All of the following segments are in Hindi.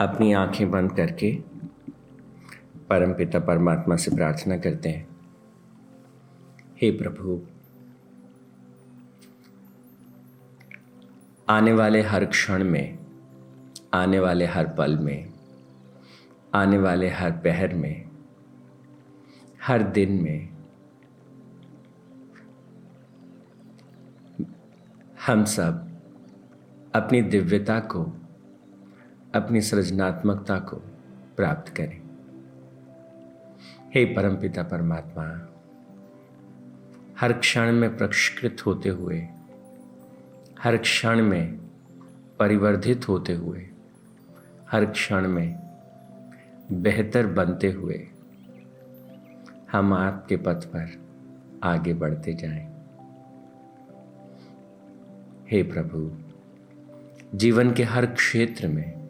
अपनी आँखें बंद करके परमपिता परमात्मा से प्रार्थना करते हैं। हे प्रभु, आने वाले हर क्षण में, आने वाले हर पल में, आने वाले हर पहर में, हर दिन में, हम सब अपनी दिव्यता को अपनी सृजनात्मकता को प्राप्त करें हे परमपिता परमात्मा, हर क्षण में प्रष्कृत होते हुए, हर क्षण में परिवर्धित होते हुए, हर क्षण में बेहतर बनते हुए, हम आपके पथ पर आगे बढ़ते जाएँ। हे प्रभु, जीवन के हर क्षेत्र में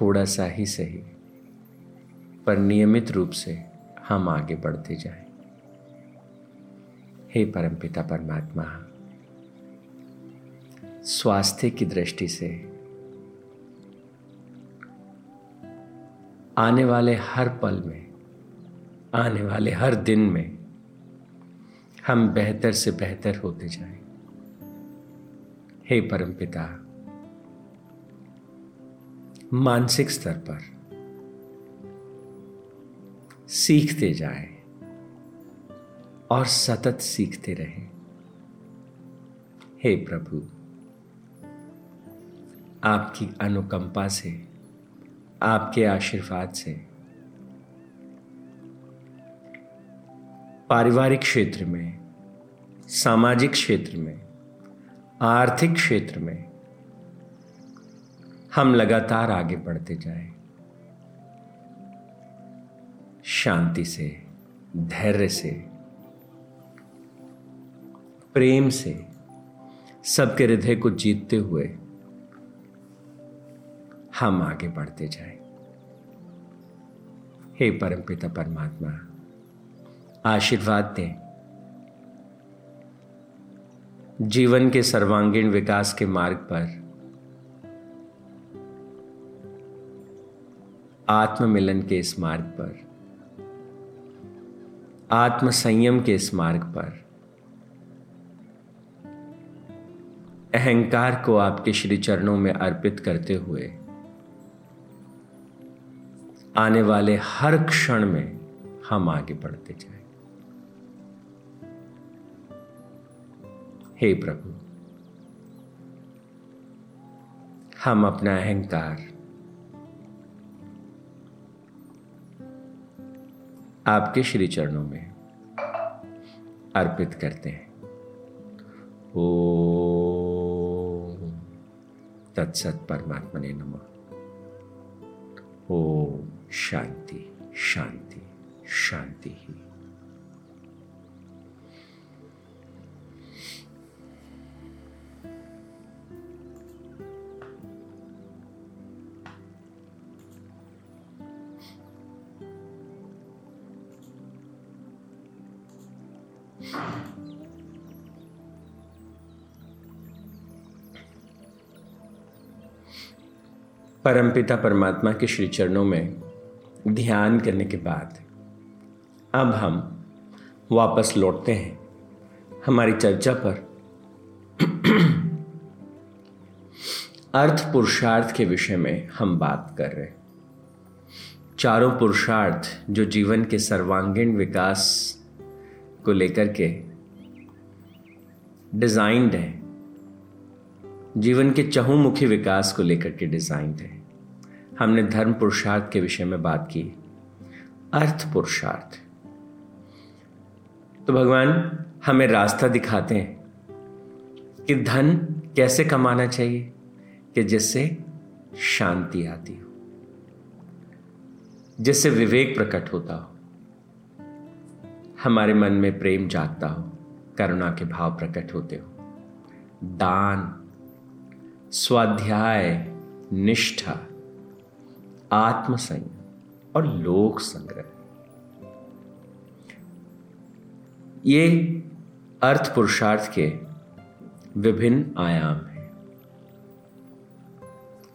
थोड़ा सा ही सही, पर नियमित रूप से हम आगे बढ़ते जाएँ। हे परमपिता परमात्मा, स्वास्थ्य की दृष्टि से आने वाले हर पल में, आने वाले हर दिन में हम बेहतर से बेहतर होते जाएँ। हे परमपिता मानसिक स्तर पर सीखते जाएँ और सतत सीखते रहें। हे प्रभु, आपकी अनुकंपा से, आपके आशीर्वाद से, पारिवारिक क्षेत्र में, सामाजिक क्षेत्र में, आर्थिक क्षेत्र में हम लगातार आगे बढ़ते जाएँ। शांति से, धैर्य से, प्रेम से सबके हृदय को जीतते हुए हम आगे बढ़ते जाएँ। हे परमपिता परमात्मा, आशीर्वाद दें। जीवन के सर्वांगीण विकास के मार्ग पर आत्म मिलन के इस मार्ग पर आत्म संयम के इस मार्ग पर, अहंकार को आपके श्री चरणों में अर्पित करते हुए, आने वाले हर क्षण में हम आगे बढ़ते जाए। हे प्रभु, हम अपना अहंकार आपके श्री चरणों में अर्पित करते हैं। ओ तत्सत परमात्मा ने नम। ओ शांति शांति शांति ही। परमपिता परमात्मा के श्री चरणों में ध्यान करने के बाद अब हम वापस लौटते हैं हमारी चर्चा पर। अर्थ पुरुषार्थ के विषय में हम बात कर रहे हैं। चारों पुरुषार्थ जो जीवन के सर्वांगीण विकास को लेकर के डिजाइंड है, जीवन के चहुमुखी विकास को लेकर के डिजाइंड है। हमने धर्म पुरुषार्थ के विषय में बात की। अर्थ पुरुषार्थ। तो भगवान, हमें रास्ता दिखाते हैं कि धन कैसे कमाना चाहिए, कि जिससे शांति आती हो, जिससे विवेक प्रकट होता हो, हमारे मन में प्रेम जागता हो, करुणा के भाव प्रकट होते हो। दान, स्वाध्याय, निष्ठा आत्मसंयम और लोक संग्रह। ये अर्थ पुरुषार्थ के विभिन्न आयाम हैं।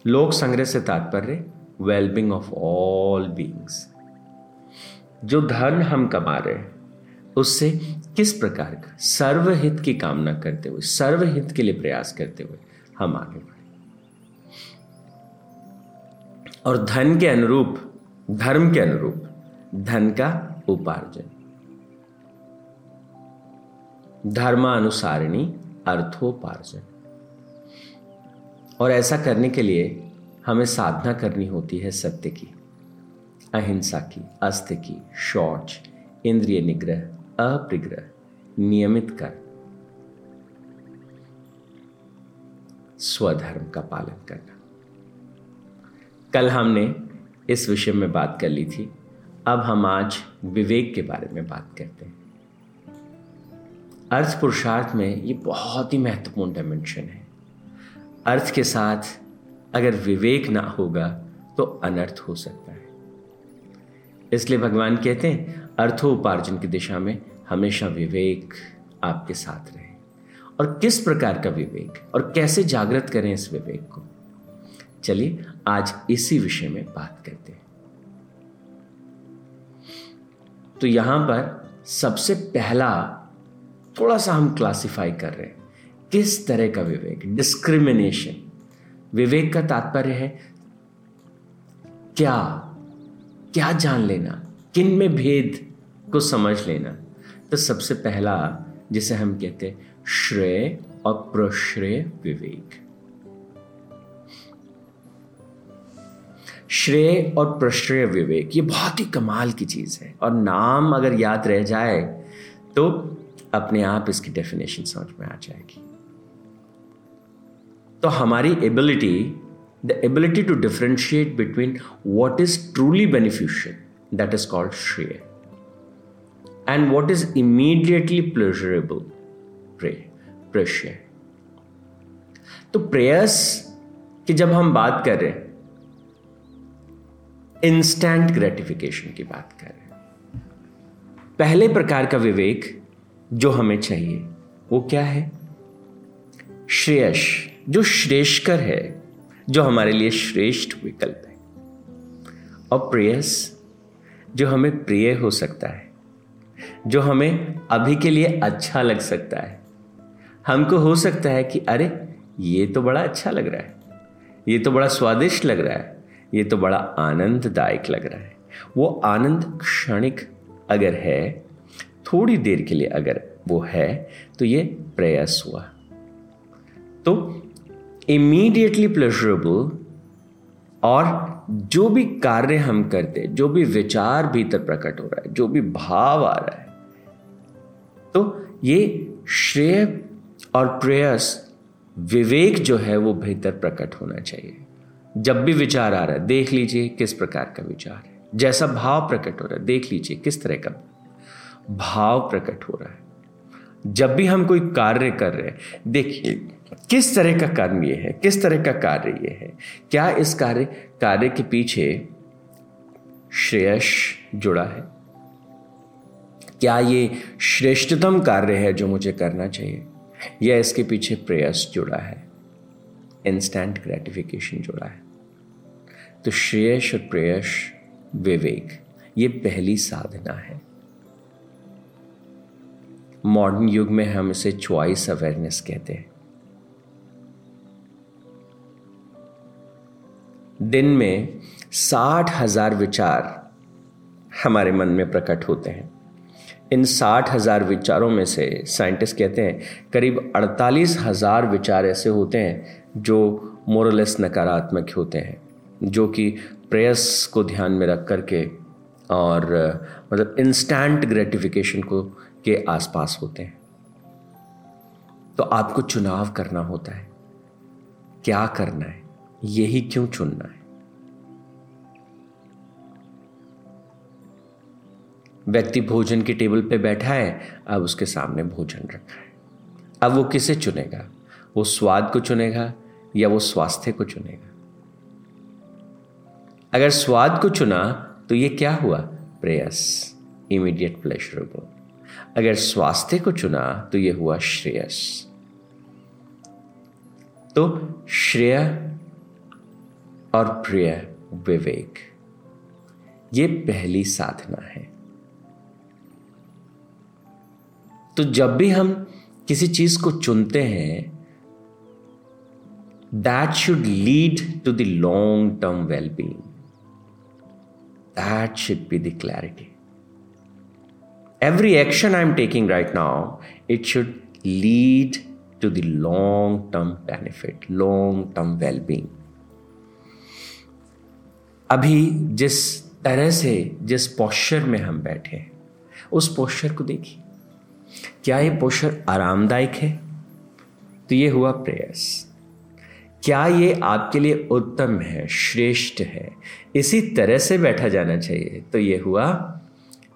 लोक संग्रह से तात्पर्य वेलबिंग ऑफ़ ऑल बींग्स जो धन हम कमा रहे हैं, उससे किस प्रकार का, सर्वहित की कामना करते हुए, सर्वहित के लिए प्रयास करते हुए हम आगे बढ़े। और धन के अनुरूप, धर्म के अनुरूप, धन का उपार्जन। धर्मानुसारिणी अर्थोपार्जन। और ऐसा करने के लिए हमें साधना करनी होती है सत्य की। अहिंसा की अस्त्य की, शौच, इंद्रिय निग्रह, अप्रिग्रह, नियमित कर। स्वधर्म का पालन करना। कल हमने इस विषय में बात कर ली थी। अब हम आज विवेक के बारे में बात करते हैं। अर्थ पुरुषार्थ में ये बहुत ही महत्वपूर्ण डायमेंशन है। अर्थ के साथ अगर विवेक ना होगा तो अनर्थ हो सकता है। इसलिए भगवान कहते हैं, अर्थोपार्जन की दिशा में हमेशा विवेक आपके साथ रहे। और किस प्रकार का विवेक और कैसे जागृत करें इस विवेक को? चलिए आज इसी विषय में बात करते हैं। तो यहाँ पर सबसे पहला थोड़ा सा हम क्लासिफाई कर रहे हैं। किस तरह का विवेक? डिस्क्रिमिनेशन विवेक का तात्पर्य है, क्या? क्या जान लेना? किन में भेद को समझ लेना? तो सबसे पहला जिसे हम कहते हैं, श्रेय और प्रश्रेय विवेक। श्रेय और प्रश्रेय विवेक, ये बहुत ही कमाल की चीज़ है। और नाम अगर याद रह जाए तो अपने आप इसकी डेफिनेशन समझ में आ जाएगी। तो हमारी ability the ability to differentiate between what is truly beneficial that is called shreya and what is immediately pleasurable pray प्रश्रेय तो प्रेयर्स की जब हम बात कर रहे हैं इंस्टेंट ग्रेटिफिकेशन की बात कर। रहे हैं पहले प्रकार का विवेक जो हमें चाहिए, वो क्या है? श्रेयश जो श्रेष्ठकर है, जो हमारे लिए श्रेष्ठ विकल्प है। और प्रेयस, जो हमें प्रिय हो सकता है, जो हमें अभी के लिए अच्छा लग सकता है। हमको हो सकता है कि, अरे, ये तो बड़ा अच्छा लग रहा है, ये तो बड़ा स्वादिष्ट लग रहा है ये तो बड़ा आनंददायक लग रहा है। वो आनंद क्षणिक अगर है, थोड़ी देर के लिए अगर वो है तो ये प्रयास हुआ। तो इमीडिएटली प्लेजरेबल और जो भी कार्य हम करते, जो भी विचार भीतर प्रकट हो रहा है, जो भी भाव आ रहा है तो ये श्रेय और प्रेयस, विवेक जो है वो भीतर प्रकट होना चाहिए। जब भी विचार आ रहा है, देख लीजिए किस प्रकार का विचार है। जैसा भाव प्रकट हो रहा है, देख लीजिए किस तरह का भाव प्रकट हो रहा है। जब भी हम कोई कार्य कर रहे हैं, देखिए किस तरह का कर्म ये है, किस तरह का कार्य ये है। क्या इस कार्य कार्य के पीछे श्रेयस जुड़ा है? क्या ये श्रेष्ठतम कार्य है जो मुझे करना चाहिए? या इसके पीछे प्रयास जुड़ा है? इंस्टेंट ग्रेटिफिकेशन जुड़ा है। तो श्रेयस और प्रयश विवेक, ये पहली साधना है। मॉडर्न युग में हम इसे चॉइस अवेयरनेस कहते हैं। दिन में साठ हज़ार विचार हमारे मन में प्रकट होते हैं। इन साठ हज़ार विचारों में से साइंटिस्ट कहते हैं, करीब अड़तालीस हज़ार विचार ऐसे होते हैं जो मोरलेस नकारात्मक होते हैं, जो कि प्रेयस को ध्यान में रख करके और मतलब इंस्टेंट ग्रेटिफिकेशन को, के आसपास होते हैं। तो आपको चुनाव करना होता है। क्या करना है? यही क्यों चुनना है? व्यक्ति भोजन की टेबल पे बैठा है, अब उसके सामने भोजन रखा है। अब वो किसे चुनेगा? वो स्वाद को चुनेगा या वो स्वास्थ्य को चुनेगा। अगर स्वाद को चुना तो ये क्या हुआ? प्रेयस इमीडिएट प्लेशरेबल अगर स्वास्थ्य को चुना तो ये हुआ श्रेयस। तो श्रेय और प्रिय विवेक, ये पहली साधना है। तो जब भी हम किसी चीज़ को चुनते हैं that should lead to the long term wellbeing that should be the clarity every action I'm taking right now, it should lead to the long term benefit, long term well being. अभी जिस तरह से जिस पोस्चर में हम बैठे हैं उस पोस्चर को देखिए। क्या ये पोस्चर आरामदायक है? तो ये हुआ प्रेयस क्या ये आपके लिए उत्तम है, श्रेष्ठ है? इसी तरह से बैठा जाना चाहिए। तो ये हुआ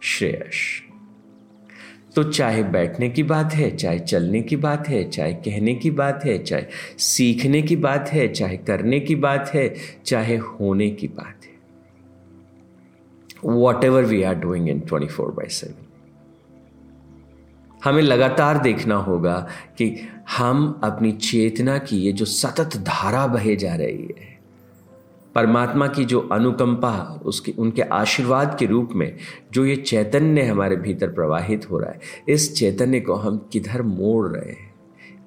श्रेयस। तो चाहे बैठने की बात है, चाहे चलने की बात है, चाहे कहने की बात है, चाहे सीखने की बात है, चाहे करने की बात है, चाहे होने की बात है। Whatever we are doing in twenty four by seven हमें लगातार देखना होगा कि हम अपनी चेतना की ये जो सतत धारा बहे जा रही है, परमात्मा की जो अनुकंपा, उसकी, उनके आशीर्वाद के रूप में जो ये चैतन्य हमारे भीतर प्रवाहित हो रहा है, इस चैतन्य को हम किधर मोड़ रहे हैं?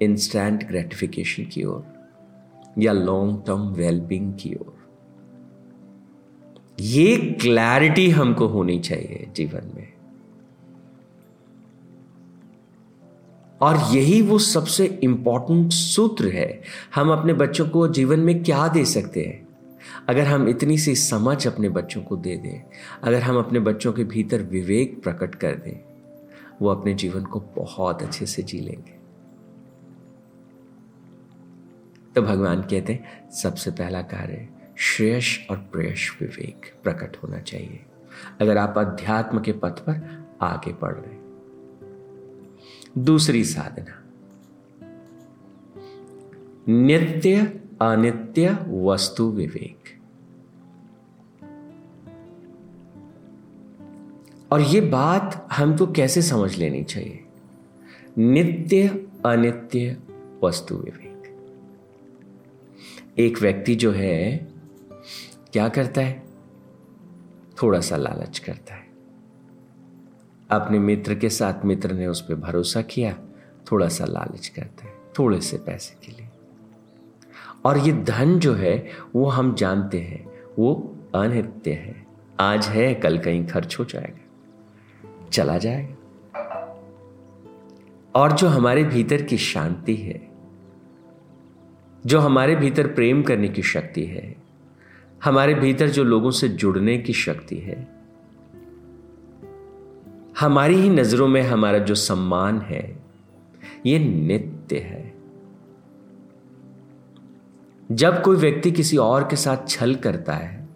इंस्टेंट ग्रेटिफिकेशन की ओर या लॉन्ग टर्म वेलबींग की ओर? ये क्लैरिटी हमको होनी चाहिए जीवन में। और यही वो सबसे इंपॉर्टेंट सूत्र है। हम अपने बच्चों को जीवन में क्या दे सकते हैं? अगर हम इतनी सी समझ अपने बच्चों को दे दें, अगर हम अपने बच्चों के भीतर विवेक प्रकट कर दें, वो अपने जीवन को बहुत अच्छे से जी लेंगे। तो भगवान कहते हैं, सबसे पहला कार्य श्रेयस और प्रेयस विवेक प्रकट होना चाहिए। अगर आप अध्यात्म के पथ पर आगे बढ़ रहे दूसरी साधना। नित्य अनित्य वस्तु विवेक। और ये बात हमको कैसे समझ लेनी चाहिए? नित्य अनित्य वस्तु विवेक। एक व्यक्ति जो है, क्या करता है? थोड़ा सा लालच करता है। अपने मित्र के साथ मित्र ने उस पर भरोसा किया थोड़ा सा लालच करता है थोड़े से पैसे के लिए। और ये धन जो है, वो हम जानते हैं, वो अनित्य है। आज है, कल कहीं खर्च हो जाएगा, चला जाएगा। और जो हमारे भीतर की शांति है, जो हमारे भीतर प्रेम करने की शक्ति है, हमारे भीतर जो लोगों से जुड़ने की शक्ति है हमारी ही नज़रों में हमारा जो सम्मान है, ये नित्य है। जब कोई व्यक्ति किसी और के साथ छल करता है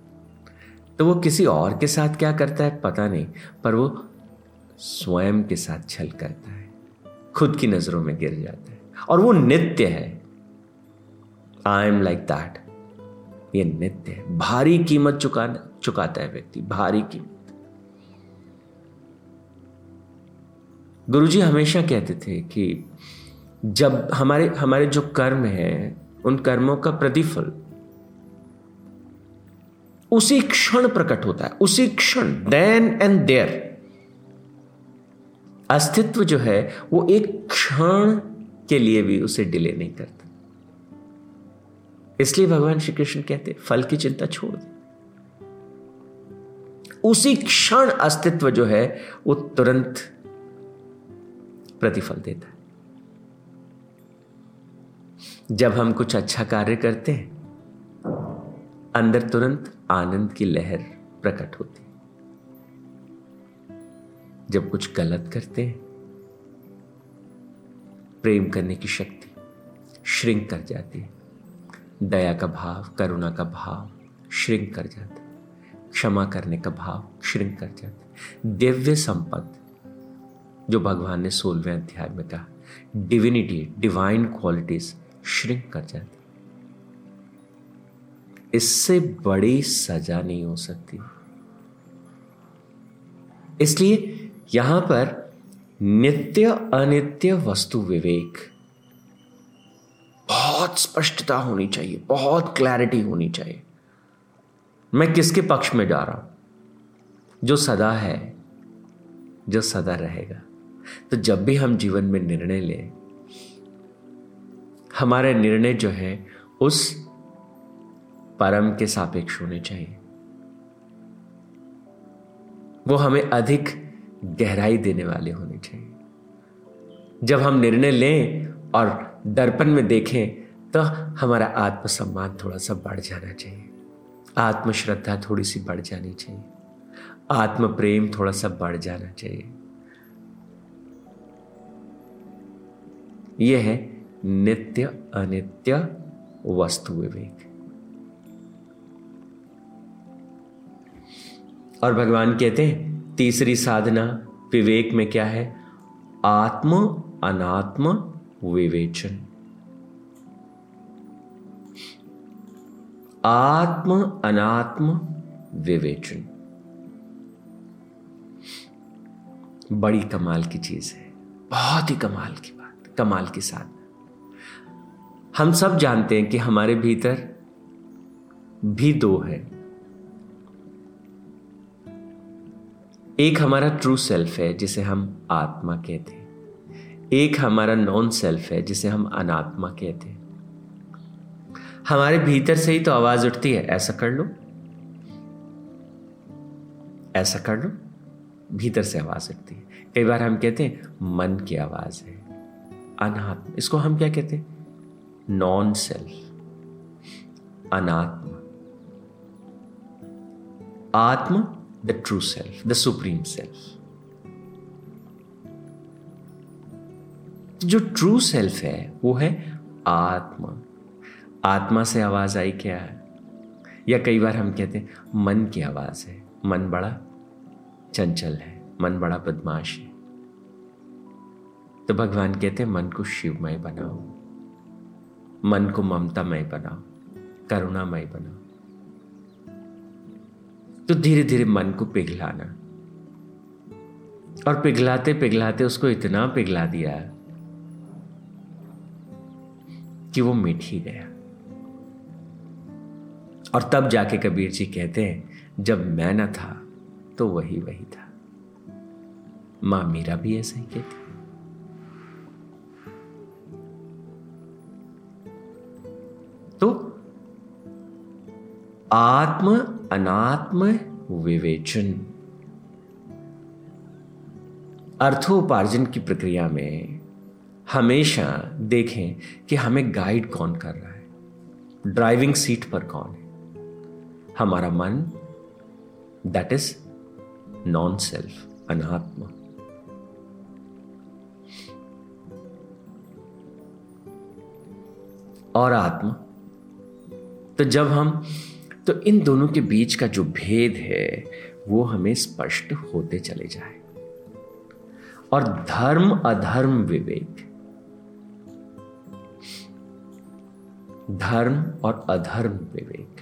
तो वो किसी और के साथ क्या करता है पता नहीं, पर वो स्वयं के साथ छल करता है। खुद की नज़रों में गिर जाता है। और वो नित्य है। आई एम लाइक दैट ये नित्य है। भारी कीमत चुकाना, चुकाता है व्यक्ति। भारी कीमत। गुरुजी हमेशा कहते थे कि जब हमारे हमारे जो कर्म है, उन कर्मों का प्रतिफल उसी क्षण प्रकट होता है, उसी क्षण देन एंड देयर अस्तित्व जो है, वो एक क्षण के लिए भी उसे डिले नहीं करता। इसलिए भगवान श्री कृष्ण कहते, फल की चिंता छोड़ दे। उसी क्षण अस्तित्व जो है, वो तुरंत प्रतिफल देता है। जब हम कुछ अच्छा कार्य करते हैं, अंदर तुरंत आनंद की लहर प्रकट होती है। जब कुछ गलत करते हैं, प्रेम करने की शक्ति श्रिंक कर जाती है। दया का भाव, करुणा का भाव श्रिंक कर जाता है। क्षमा करने का भाव श्रिंक कर जाता है। दिव्य संपद जो भगवान ने सोलहवें अध्याय में कहा डिविनिटी डिवाइन क्वालिटीज श्रिंक कर जाती इससे बड़ी सजा नहीं हो सकती। इसलिए यहाँ पर नित्य अनित्य वस्तु विवेक बहुत स्पष्टता होनी चाहिए, बहुत क्लैरिटी होनी चाहिए। मैं किसके पक्ष में जा रहा हूँ? जो सदा है, जो सदा रहेगा। तो जब भी हम जीवन में निर्णय लें, हमारे निर्णय जो है, उस परम के सापेक्ष होने चाहिए। वो हमें अधिक गहराई देने वाले होने चाहिए। जब हम निर्णय लें और दर्पण में देखें तो हमारा आत्मसम्मान थोड़ा सा बढ़ जाना चाहिए। आत्मश्रद्धा थोड़ी सी बढ़ जानी चाहिए। आत्म प्रेम थोड़ा सा बढ़ जाना चाहिए। यह है नित्य अनित्य वस्तु विवेक। और भगवान कहते हैं, तीसरी साधना विवेक में क्या है? आत्म अनात्म विवेचन। आत्म अनात्म विवेचन। बड़ी कमाल की चीज़ है। बहुत ही कमाल की बात। कमाल के साथ। हम सब जानते हैं कि हमारे भीतर भी दो है। एक हमारा ट्रू सेल्फ है, जिसे हम आत्मा कहते हैं। एक हमारा नॉन सेल्फ है, जिसे हम अनात्मा कहते हैं। हमारे भीतर से ही तो आवाज़ उठती है, ऐसा कर लो। ऐसा कर लो, भीतर से आवाज़ उठती है। कई बार हम कहते हैं, मन की आवाज़ है। अनात्म। इसको हम क्या कहते हैं? नॉन सेल्फ अनात्म। आत्म the true self the supreme self जो ट्रू सेल्फ है, वो है आत्मा। आत्मा से आवाज़ आई क्या? है या कई बार हम कहते हैं, मन की आवाज़ है। मन बड़ा चंचल है, मन बड़ा बदमाश है। तो भगवान कहते हैं, मन को शिवमय बनाओ, मन को ममतामय बनाओ, करुणामय बनाओ। तो धीरे धीरे मन को पिघलाना। और पिघलाते पिघलाते उसको इतना पिघला दिया कि वो मिट ही गया। और तब जाके कबीर जी कहते हैं, जब मैं न था तो वही वही था। माँ मीरा भी ऐसा ही कहती आत्म अनात्म विवेचन। अर्थोपार्जन की प्रक्रिया में हमेशा देखें कि हमें गाइड कौन कर रहा है। ड्राइविंग सीट पर कौन है? हमारा मन दैट इज़ नॉन सेल्फ अनात्मा। और आत्मा। तो जब हम तो इन दोनों के बीच का जो भेद है, वो हमें स्पष्ट होते चले जाए। और धर्म, अधर्म विवेक। धर्म और अधर्म विवेक।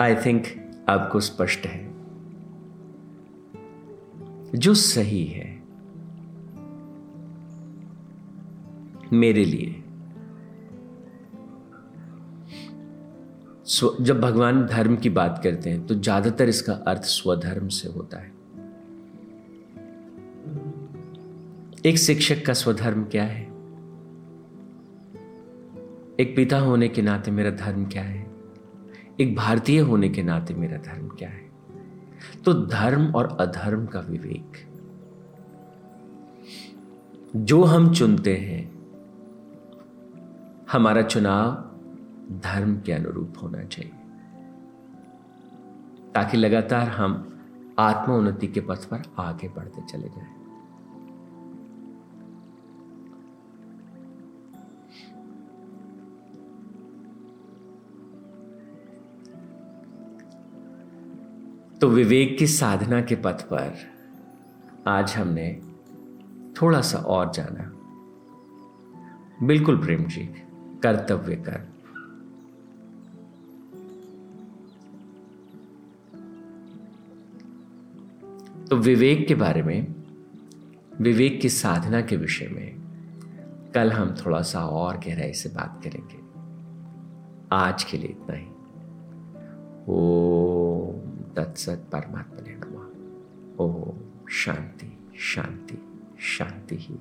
आई थिंक आपको स्पष्ट है। जो सही है, मेरे लिए। जब भगवान धर्म की बात करते हैं तो ज़्यादातर इसका अर्थ स्वधर्म से होता है। एक शिक्षक का स्वधर्म क्या है? एक पिता होने के नाते मेरा धर्म क्या है? एक भारतीय होने के नाते मेरा धर्म क्या है? तो धर्म और अधर्म का विवेक। जो हम चुनते हैं, हमारा चुनाव धर्म के अनुरूप होना चाहिए। ताकि लगातार हम आत्मोन्नति के पथ पर आगे बढ़ते चले जाएँ। तो विवेक की साधना के पथ पर आज हमने थोड़ा सा और जाना। बिल्कुल प्रेम जी, कर्तव्य कर। तो विवेक के बारे में, विवेक की साधना के विषय में कल हम थोड़ा सा और गहराई से बात करेंगे। आज के लिए इतना ही। ओम तत्सत परमात्मा ने ओम शांति शांति शांति ही।